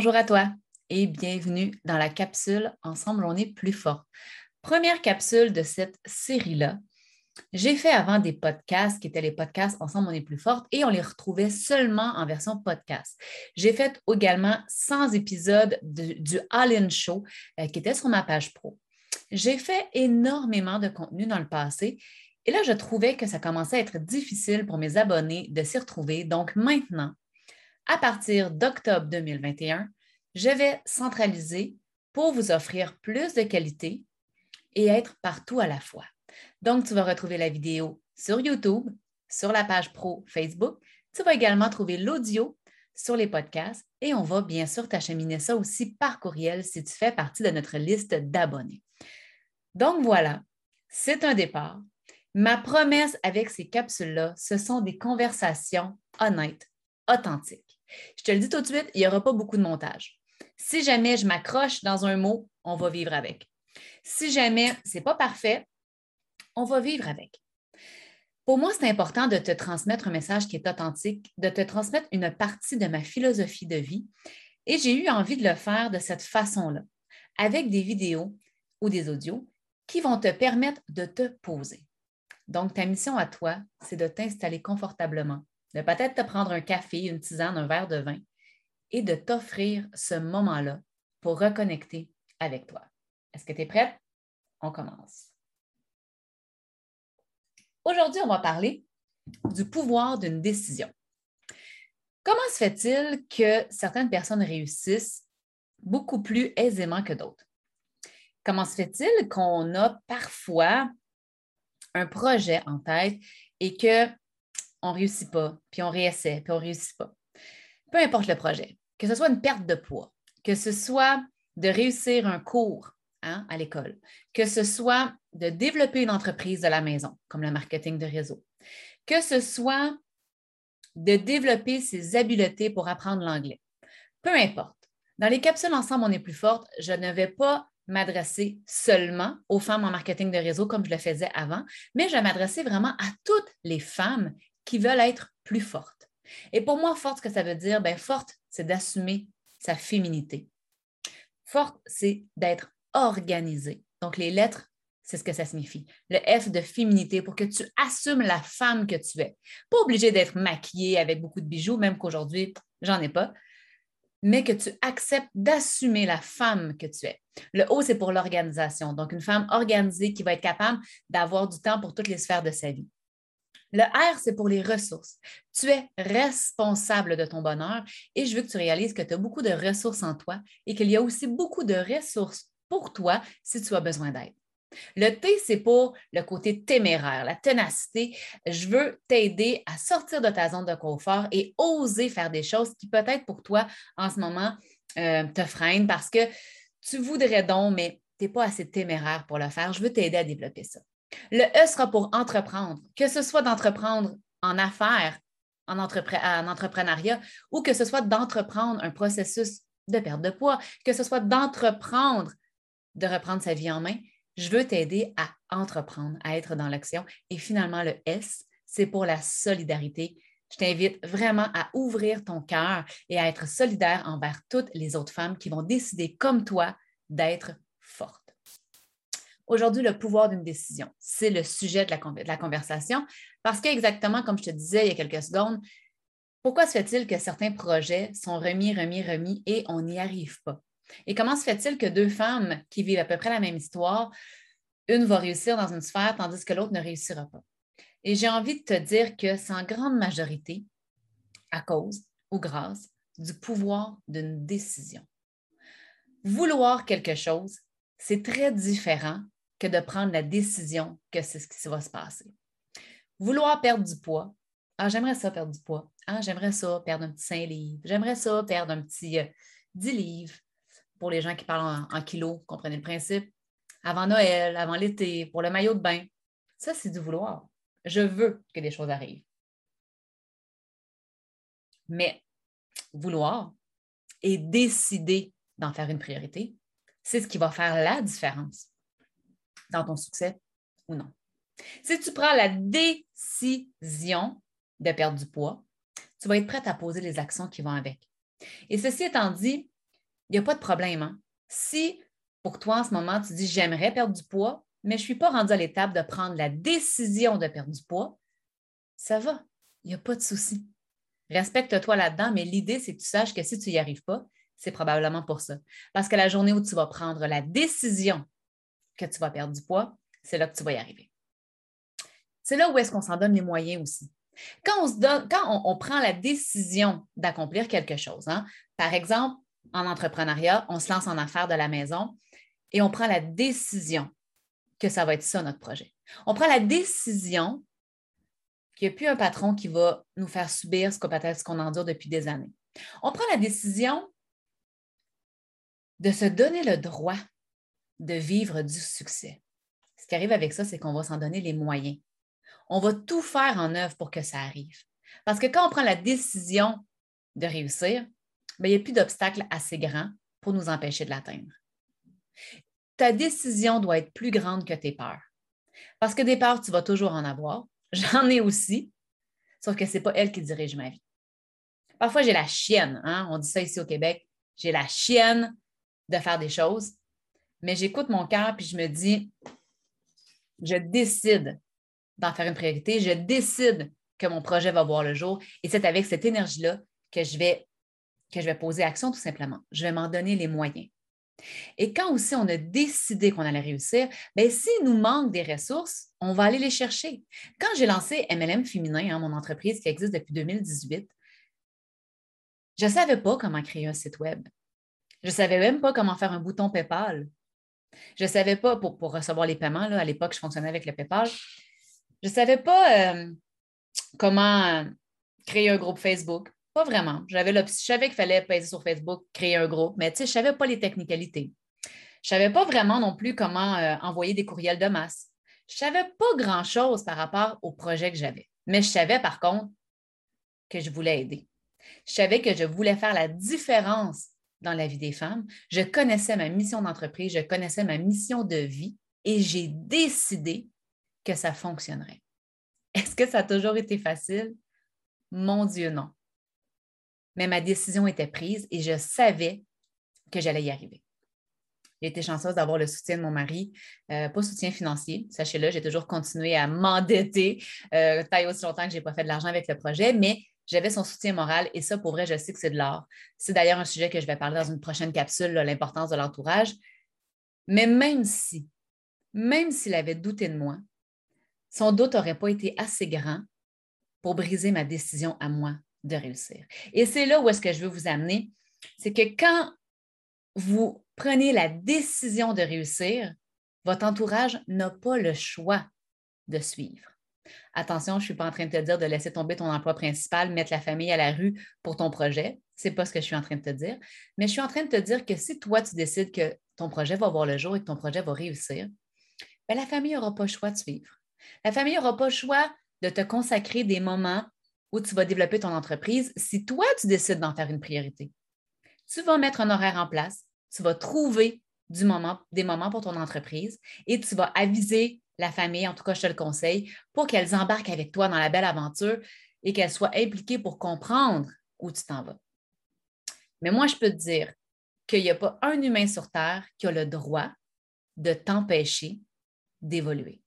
Bonjour à toi et bienvenue dans la capsule Ensemble, on est plus fort. Première capsule de cette série-là. J'ai fait avant des podcasts qui étaient les podcasts Ensemble, on est plus fort et on les retrouvait seulement en version podcast. J'ai fait également 100 épisodes du All-In Show euh, qui était sur ma page pro. J'ai fait énormément de contenu dans le passé et là, je trouvais que ça commençait à être difficile pour mes abonnés de s'y retrouver. Donc maintenant, à partir d'octobre 2021, je vais centraliser pour vous offrir plus de qualité et être partout à la fois. Donc, tu vas retrouver la vidéo sur YouTube, sur la page pro Facebook. Tu vas également trouver l'audio sur les podcasts et on va bien sûr t'acheminer ça aussi par courriel si tu fais partie de notre liste d'abonnés. Donc voilà, c'est un départ. Ma promesse avec ces capsules-là, ce sont des conversations honnêtes, authentiques. Je te le dis tout de suite, il n'y aura pas beaucoup de montage. Si jamais je m'accroche dans un mot, on va vivre avec. Si jamais ce n'est pas parfait, on va vivre avec. Pour moi, c'est important de te transmettre un message qui est authentique, de te transmettre une partie de ma philosophie de vie. Et j'ai eu envie de le faire de cette façon-là, avec des vidéos ou des audios qui vont te permettre de te poser. Donc, ta mission à toi, c'est de t'installer confortablement de peut-être te prendre un café, une tisane, un verre de vin et de t'offrir ce moment-là pour reconnecter avec toi. Est-ce que tu es prête? On commence. Aujourd'hui, on va parler du pouvoir d'une décision. Comment se fait-il que certaines personnes réussissent beaucoup plus aisément que d'autres? Comment se fait-il qu'on a parfois un projet en tête et que on ne réussit pas, puis on réessaie, puis on ne réussit pas. Peu importe le projet, que ce soit une perte de poids, que ce soit de réussir un cours hein, à l'école, que ce soit de développer une entreprise de la maison, comme le marketing de réseau, que ce soit de développer ses habiletés pour apprendre l'anglais. Peu importe. Dans les capsules Ensemble, on est plus forte, je ne vais pas m'adresser seulement aux femmes en marketing de réseau comme je le faisais avant, mais je vais m'adresser vraiment à toutes les femmes qui veulent être plus fortes. Et pour moi, forte, ce que ça veut dire, bien, forte, c'est d'assumer sa féminité. Forte, c'est d'être organisée. Donc, les lettres, c'est ce que ça signifie. Le F de féminité pour que tu assumes la femme que tu es. Pas obligé d'être maquillée avec beaucoup de bijoux, même qu'aujourd'hui, j'en ai pas, mais que tu acceptes d'assumer la femme que tu es. Le O, c'est pour l'organisation. Donc, une femme organisée qui va être capable d'avoir du temps pour toutes les sphères de sa vie. Le R, c'est pour les ressources. Tu es responsable de ton bonheur et je veux que tu réalises que tu as beaucoup de ressources en toi et qu'il y a aussi beaucoup de ressources pour toi si tu as besoin d'aide. Le T, c'est pour le côté téméraire, la ténacité. Je veux t'aider à sortir de ta zone de confort et oser faire des choses qui peut-être pour toi en ce moment euh, te freinent parce que tu voudrais donc, mais tu n'es pas assez téméraire pour le faire. Je veux t'aider à développer ça. Le E sera pour entreprendre, que ce soit d'entreprendre en affaires, en, entrepreneuriat, ou que ce soit d'entreprendre un processus de perte de poids, que ce soit d'entreprendre de reprendre sa vie en main. Je veux t'aider à entreprendre, à être dans l'action. Et finalement, le S, c'est pour la solidarité. Je t'invite vraiment à ouvrir ton cœur et à être solidaire envers toutes les autres femmes qui vont décider comme toi d'être. Aujourd'hui, le pouvoir d'une décision, c'est le sujet de la, conversation parce qu'exactement comme je te disais il y a quelques secondes, pourquoi se fait-il que certains projets sont remis, remis, remis et on n'y arrive pas? Et comment se fait-il que deux femmes qui vivent à peu près la même histoire, une va réussir dans une sphère tandis que l'autre ne réussira pas? Et j'ai envie de te dire que c'est en grande majorité à cause ou grâce du pouvoir d'une décision. Vouloir quelque chose, c'est très différent que de prendre la décision que c'est ce qui va se passer. Vouloir perdre du poids. Ah, j'aimerais ça perdre du poids. Ah, j'aimerais ça perdre un petit 5 livres. J'aimerais ça perdre un petit 10 euh, livres. Pour les gens qui parlent en, en kilos, comprenez le principe. Avant Noël, avant l'été, pour le maillot de bain. Ça, c'est du vouloir. Je veux que des choses arrivent. Mais vouloir et décider d'en faire une priorité, c'est ce qui va faire la différence dans ton succès ou non. Si tu prends la décision de perdre du poids, tu vas être prête à poser les actions qui vont avec. Et ceci étant dit, il n'y a pas de problème. Hein. Si pour toi, en ce moment, tu dis j'aimerais perdre du poids, mais je ne suis pas rendue à l'étape de prendre la décision de perdre du poids, ça va. Il n'y a pas de souci. Respecte-toi là-dedans, mais l'idée, c'est que tu saches que si tu n'y arrives pas, c'est probablement pour ça. Parce que la journée où tu vas prendre la décision que tu vas perdre du poids, c'est là que tu vas y arriver. C'est là où est-ce qu'on s'en donne les moyens aussi. Quand on, se donne, quand on, prend la décision d'accomplir quelque chose, hein, par exemple, en entrepreneuriat, on se lance en affaires de la maison et on prend la décision que ça va être ça notre projet. On prend la décision qu'il n'y a plus un patron qui va nous faire subir ce qu'on endure depuis des années. On prend la décision de se donner le droit de vivre du succès. Ce qui arrive avec ça, c'est qu'on va s'en donner les moyens. On va tout faire en œuvre pour que ça arrive. Parce que quand on prend la décision de réussir, ben, il n'y a plus d'obstacles assez grands pour nous empêcher de l'atteindre. Ta décision doit être plus grande que tes peurs. Parce que des peurs, tu vas toujours en avoir. J'en ai aussi, sauf que ce n'est pas elle qui dirige ma vie. Parfois, j'ai la chienne. Hein? On dit ça ici au Québec. J'ai la chienne de faire des choses, mais j'écoute mon cœur puis je me dis, je décide d'en faire une priorité, je décide que mon projet va voir le jour et c'est avec cette énergie-là que je vais que je vais poser action tout simplement. Je vais m'en donner les moyens. Et quand aussi on a décidé qu'on allait réussir, bien, s'il nous manque des ressources, on va aller les chercher. Quand j'ai lancé MLM Féminin, hein, mon entreprise qui existe depuis 2018, je ne savais pas comment créer un site web. Je ne savais même pas comment faire un bouton PayPal. Je ne savais pas, pour, recevoir les paiements, là, à l'époque, je fonctionnais avec le PayPal. Je ne savais pas euh, comment euh, créer un groupe Facebook. Pas vraiment. J'avais je savais qu'il fallait passer sur Facebook, créer un groupe, mais je ne savais pas les technicalités. Je ne savais pas vraiment non plus comment euh, envoyer des courriels de masse. Je ne savais pas grand-chose par rapport au projet que j'avais. Mais je savais par contre que je voulais aider. Je savais que je voulais faire la différence dans la vie des femmes. Je connaissais ma mission d'entreprise, je connaissais ma mission de vie et j'ai décidé que ça fonctionnerait. Est-ce que ça a toujours été facile? Mon Dieu, non. Mais ma décision était prise et je savais que j'allais y arriver. J'ai été chanceuse d'avoir le soutien de mon mari, euh, pas soutien financier, sachez-le, j'ai toujours continué à m'endetter, euh, taille aussi longtemps que je n'ai pas fait de l'argent avec le projet, mais j'avais son soutien moral et ça, pour vrai, je sais que c'est de l'art. C'est d'ailleurs un sujet que je vais parler dans une prochaine capsule, l'importance de l'entourage. Mais même si, même s'il avait douté de moi, son doute n'aurait pas été assez grand pour briser ma décision à moi de réussir. Et c'est là où est-ce que je veux vous amener, c'est que quand vous prenez la décision de réussir, votre entourage n'a pas le choix de suivre. Attention, je ne suis pas en train de te dire de laisser tomber ton emploi principal, mettre la famille à la rue pour ton projet. Ce n'est pas ce que je suis en train de te dire. Mais je suis en train de te dire que si toi, tu décides que ton projet va voir le jour et que ton projet va réussir, bien, la famille n'aura pas le choix de suivre. La famille n'aura pas le choix de te consacrer des moments où tu vas développer ton entreprise si toi, tu décides d'en faire une priorité. Tu vas mettre un horaire en place, tu vas trouver du moment, des moments pour ton entreprise et tu vas aviser la famille, en tout cas, je te le conseille, pour qu'elles embarquent avec toi dans la belle aventure et qu'elles soient impliquées pour comprendre où tu t'en vas. Mais moi, je peux te dire qu'il n'y a pas un humain sur Terre qui a le droit de t'empêcher d'évoluer.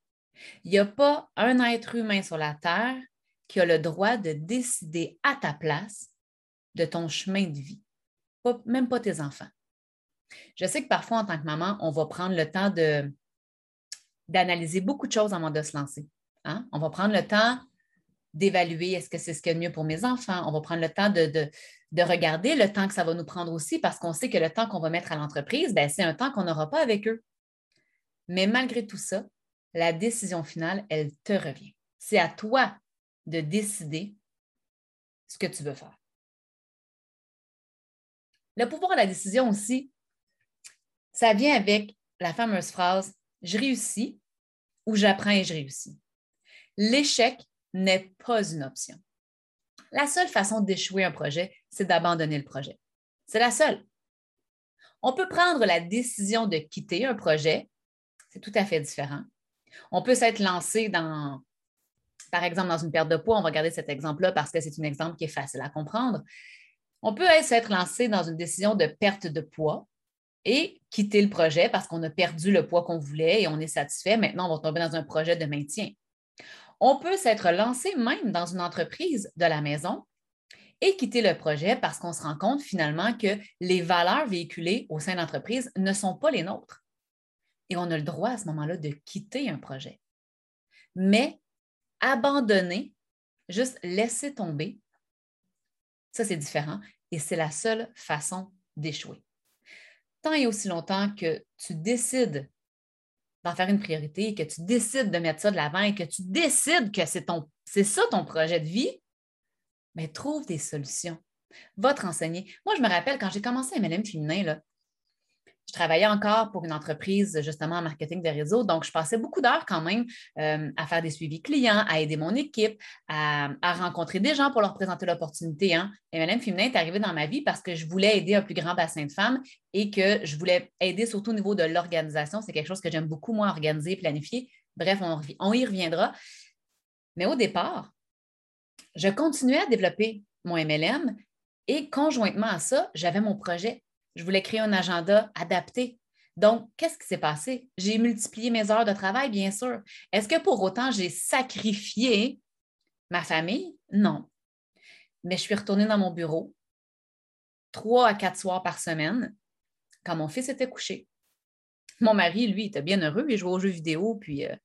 Il n'y a pas un être humain sur la Terre qui a le droit de décider à ta place de ton chemin de vie, même pas tes enfants. Je sais que parfois, en tant que maman, on va prendre le temps de, d'analyser beaucoup de choses avant de se lancer. Hein? On va prendre le temps d'évaluer est-ce que c'est ce qu'il y a de mieux pour mes enfants? On va prendre le temps de, regarder le temps que ça va nous prendre aussi parce qu'on sait que le temps qu'on va mettre à l'entreprise, ben, c'est un temps qu'on n'aura pas avec eux. Mais malgré tout ça, la décision finale, elle te revient. C'est à toi de décider ce que tu veux faire. Le pouvoir de la décision aussi, ça vient avec la fameuse phrase je réussis ou j'apprends et je réussis. L'échec n'est pas une option. La seule façon d'échouer un projet, c'est d'abandonner le projet. C'est la seule. On peut prendre la décision de quitter un projet, c'est tout à fait différent. On peut s'être lancé dans, par exemple, dans une perte de poids. On va regarder cet exemple-là parce que c'est un exemple qui est facile à comprendre. On peut être lancé dans une décision de perte de poids et quitter le projet parce qu'on a perdu le poids qu'on voulait et on est satisfait. Maintenant, on va tomber dans un projet de maintien. On peut s'être lancé même dans une entreprise de la maison et quitter le projet parce qu'on se rend compte finalement que les valeurs véhiculées au sein de l'entreprise ne sont pas les nôtres. Et on a le droit à ce moment-là de quitter un projet. Mais abandonner, juste laisser tomber, ça c'est différent et c'est la seule façon d'échouer. Tant et aussi longtemps que tu décides d'en faire une priorité, que tu décides de mettre ça de l'avant et que tu décides que c'est, ton, c'est ça ton projet de vie, mais trouve des solutions. Va te renseigner. Moi, je me rappelle quand j'ai commencé MLM féminin, là, je travaillais encore pour une entreprise justement en marketing de réseau, donc je passais beaucoup d'heures quand même euh, à faire des suivis clients, à aider mon équipe, à, rencontrer des gens pour leur présenter l'opportunité. Hein. MLM féminin est arrivé dans ma vie parce que je voulais aider un plus grand bassin de femmes et que je voulais aider surtout au niveau de l'organisation. C'est quelque chose que j'aime beaucoup, moi, organiser, planifier. Bref, on, on y reviendra. Mais au départ, je continuais à développer mon MLM et conjointement à ça, j'avais mon projet. Je voulais créer un agenda adapté. Donc, qu'est-ce qui s'est passé? J'ai multiplié mes heures de travail, bien sûr. Est-ce que pour autant j'ai sacrifié ma famille? Non. Mais je suis retournée dans mon bureau trois à quatre soirs par semaine quand mon fils était couché. Mon mari, lui, était bien heureux, il jouait aux jeux vidéo, puis euh,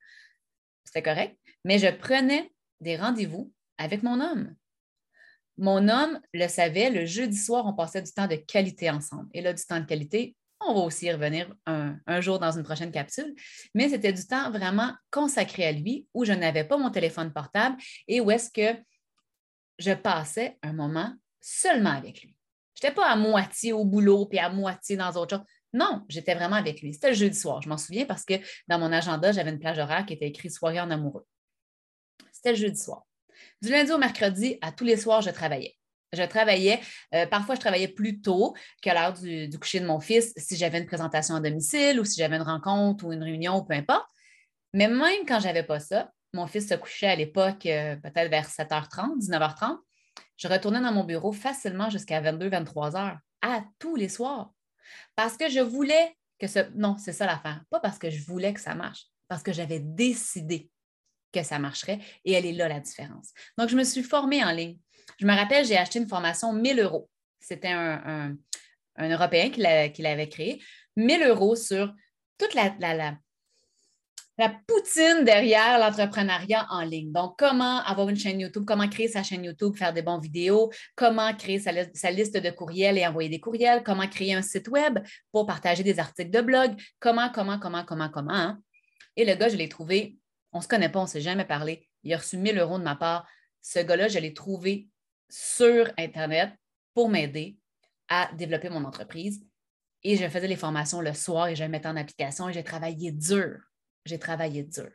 c'était correct. Mais je prenais des rendez-vous avec mon homme. Mon homme le savait, le jeudi soir, on passait du temps de qualité ensemble. Et là, du temps de qualité, on va aussi y revenir un, jour dans une prochaine capsule, mais c'était du temps vraiment consacré à lui où je n'avais pas mon téléphone portable et où est-ce que je passais un moment seulement avec lui. Je n'étais pas à moitié au boulot puis à moitié dans autre chose. Non, j'étais vraiment avec lui. C'était le jeudi soir. Je m'en souviens parce que dans mon agenda, j'avais une plage horaire qui était écrite soirée en amoureux. C'était le jeudi soir. Du lundi au mercredi, à tous les soirs, je travaillais. Je travaillais, euh, parfois je travaillais plus tôt qu'à l'heure du, coucher de mon fils si j'avais une présentation à domicile ou si j'avais une rencontre ou une réunion ou peu importe. Mais même quand je n'avais pas ça, mon fils se couchait à l'époque euh, peut-être vers 7h30, 19h30. Je retournais dans mon bureau facilement jusqu'à 22, 23 h à tous les soirs. Parce que je voulais que ce. Non, c'est ça l'affaire. Pas parce que je voulais que ça marche, parce que j'avais décidé que ça marcherait et elle est là la différence. Donc, je me suis formée en ligne. Je me rappelle, j'ai acheté une formation 1000 euros. C'était un, Européen qui l'avait créée. 1000 euros sur toute la, la, poutine derrière l'entrepreneuriat en ligne. Donc, comment avoir une chaîne YouTube, comment créer sa chaîne YouTube, faire des bons vidéos, comment créer sa, sa, liste de courriels et envoyer des courriels, comment créer un site web pour partager des articles de blog, comment, comment, comment, comment, comment. Hein. Et le gars, je l'ai trouvé on ne se connaît pas, on ne s'est jamais parlé. Il a reçu 1000 euros de ma part. Ce gars-là, je l'ai trouvé sur Internet pour m'aider à développer mon entreprise. Et je faisais les formations le soir et je les mettais en application et j'ai travaillé dur. J'ai travaillé dur.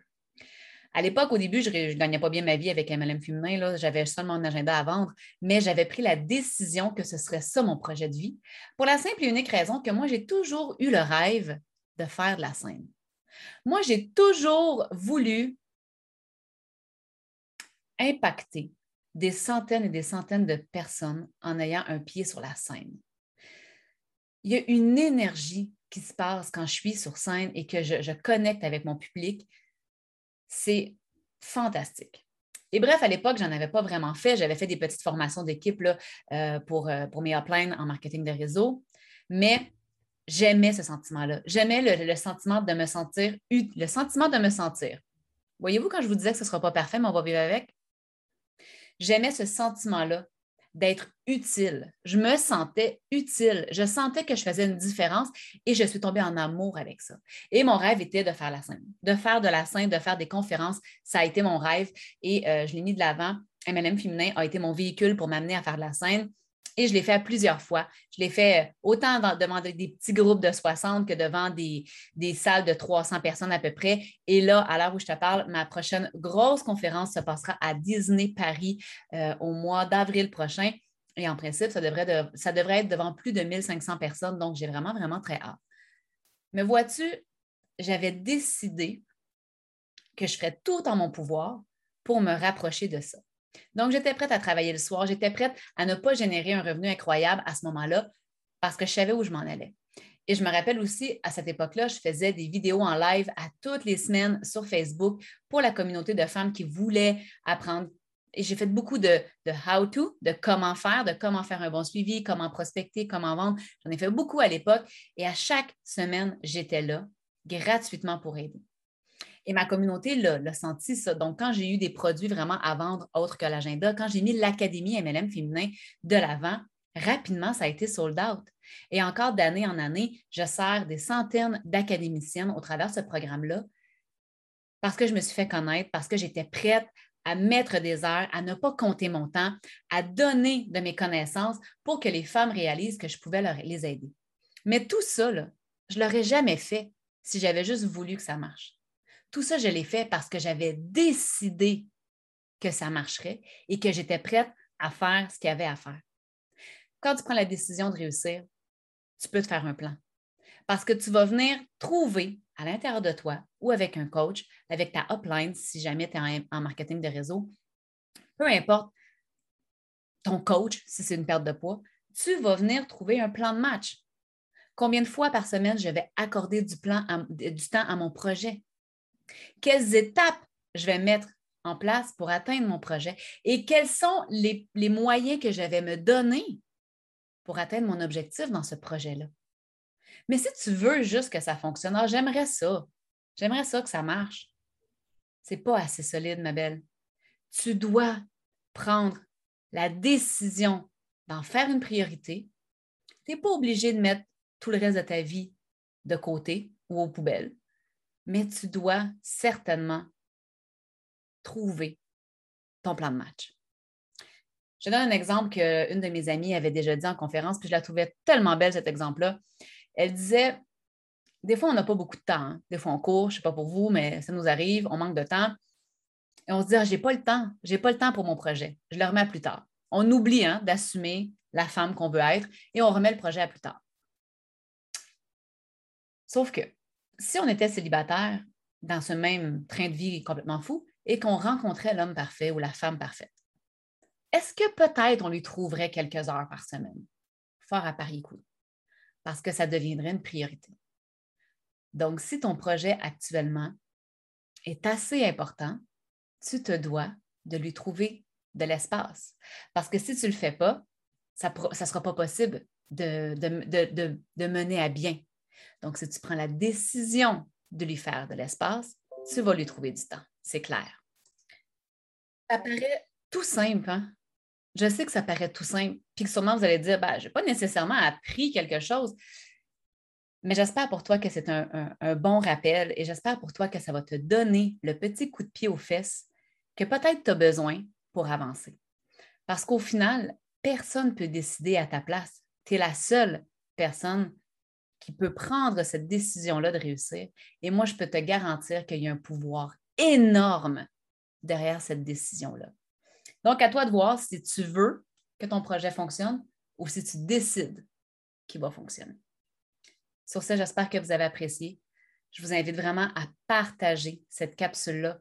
À l'époque, au début, je ne gagnais pas bien ma vie avec MLM féminin. J'avais seulement un agenda à vendre, mais j'avais pris la décision que ce serait ça mon projet de vie pour la simple et unique raison que moi, j'ai toujours eu le rêve de faire de la scène. Moi, j'ai toujours voulu impacter des centaines et des centaines de personnes en ayant un pied sur la scène. Il y a une énergie qui se passe quand je suis sur scène et que je, connecte avec mon public. C'est fantastique. Et bref, à l'époque, je n'en avais pas vraiment fait. J'avais fait des petites formations d'équipe euh, pour, euh, pour mes uplines en marketing de réseau. Mais j'aimais ce sentiment-là. J'aimais le, sentiment de me sentir, le sentiment de me sentir. Voyez-vous, quand je vous disais que ce ne sera pas parfait, mais on va vivre avec, j'aimais ce sentiment-là d'être utile. Je me sentais utile. Je sentais que je faisais une différence et je suis tombée en amour avec ça. Et mon rêve était de faire la scène, de faire de la scène, de faire des conférences. Ça a été mon rêve et euh, je l'ai mis de l'avant. MLM Féminin a été mon véhicule pour m'amener à faire de la scène. Et je l'ai fait plusieurs fois. Je l'ai fait euh, autant devant des petits groupes de 60 que devant des, salles de 300 personnes à peu près. Et là, à l'heure où je te parle, ma prochaine grosse conférence se passera à Disney Paris euh, au mois d'avril prochain. Et en principe, ça devrait être devant plus de 1500 personnes. Donc, j'ai vraiment, vraiment très hâte. Mais vois-tu, j'avais décidé que je ferais tout en mon pouvoir pour me rapprocher de ça. Donc, j'étais prête à travailler le soir, j'étais prête à ne pas générer un revenu incroyable à ce moment-là parce que je savais où je m'en allais. Et je me rappelle aussi, à cette époque-là, je faisais des vidéos en live à toutes les semaines sur Facebook pour la communauté de femmes qui voulaient apprendre. Et j'ai fait beaucoup de, de how-to, de comment faire, de comment faire un bon suivi, comment prospecter, comment vendre. J'en ai fait beaucoup à l'époque. Et à chaque semaine, j'étais là gratuitement pour aider. Et ma communauté l'a senti ça. Donc, quand j'ai eu des produits vraiment à vendre autres que l'agenda, quand j'ai mis l'Académie MLM féminin de l'avant, rapidement, ça a été sold out. Et encore d'année en année, je sers des centaines d'académiciennes au travers de ce programme-là parce que je me suis fait connaître, parce que j'étais prête à mettre des heures, à ne pas compter mon temps, à donner de mes connaissances pour que les femmes réalisent que je pouvais les aider. Mais tout ça, je ne l'aurais jamais fait si j'avais juste voulu que ça marche. Tout ça, je l'ai fait parce que j'avais décidé que ça marcherait et que j'étais prête à faire ce qu'il y avait à faire. Quand tu prends la décision de réussir, tu peux te faire un plan. Parce que tu vas venir trouver à l'intérieur de toi ou avec un coach, avec ta upline, si jamais tu es en, marketing de réseau, peu importe ton coach, si c'est une perte de poids, tu vas venir trouver un plan de match. Combien de fois par semaine je vais accorder du, du temps à mon projet? Quelles étapes je vais mettre en place pour atteindre mon projet et quels sont les, moyens que je vais me donner pour atteindre mon objectif dans ce projet-là? Mais si tu veux juste que ça fonctionne, ah, j'aimerais ça. J'aimerais ça que ça marche. Ce n'est pas assez solide, ma belle. Tu dois prendre la décision d'en faire une priorité. Tu n'es pas obligé de mettre tout le reste de ta vie de côté ou aux poubelles, mais tu dois certainement trouver ton plan de match. Je donne un exemple qu'une de mes amies avait déjà dit en conférence, puis je la trouvais tellement belle, cet exemple-là. Elle disait Des fois, on n'a pas beaucoup de temps. Hein. Des fois, on court, je ne sais pas pour vous, mais ça nous arrive, on manque de temps. Et on se dit ah, J'ai pas le temps, j'ai pas le temps pour mon projet. Je le remets à plus tard. On oublie hein, d'assumer la femme qu'on veut être et on remet le projet à plus tard. Sauf que si on était célibataire dans ce même train de vie complètement fou et qu'on rencontrait l'homme parfait ou la femme parfaite, est-ce que peut-être on lui trouverait quelques heures par semaine? Fort à Paris coup. Parce que ça deviendrait une priorité. Donc, si ton projet actuellement est assez important, tu te dois de lui trouver de l'espace. Parce que si tu ne le fais pas, ça ne sera pas possible de, mener à bien. Donc, si tu prends la décision de lui faire de l'espace, tu vas lui trouver du temps. C'est clair. Ça paraît tout simple, hein? je sais que ça paraît tout simple, puis que sûrement vous allez dire, ben, je n'ai pas nécessairement appris quelque chose, mais j'espère pour toi que c'est un, bon rappel et j'espère pour toi que ça va te donner le petit coup de pied aux fesses que peut-être tu as besoin pour avancer. Parce qu'au final, personne ne peut décider à ta place. Tu es la seule personne qui peut prendre cette décision-là de réussir. Et moi, je peux te garantir qu'il y a un pouvoir énorme derrière cette décision-là. Donc, à toi de voir si tu veux que ton projet fonctionne ou si tu décides qu'il va fonctionner. Sur ce, j'espère que vous avez apprécié. Je vous invite vraiment à partager cette capsule-là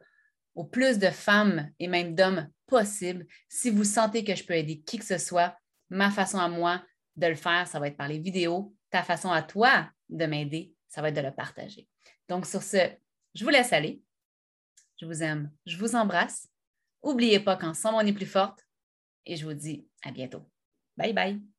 au plus de femmes et même d'hommes possible. Si vous sentez que je peux aider qui que ce soit, ma façon à moi de le faire, ça va être par les vidéos. Ta façon à toi de m'aider, ça va être de le partager. Donc, sur ce, je vous laisse aller. Je vous aime. Je vous embrasse. N'oubliez pas qu'ensemble, on est plus forte. Et je vous dis à bientôt. Bye bye.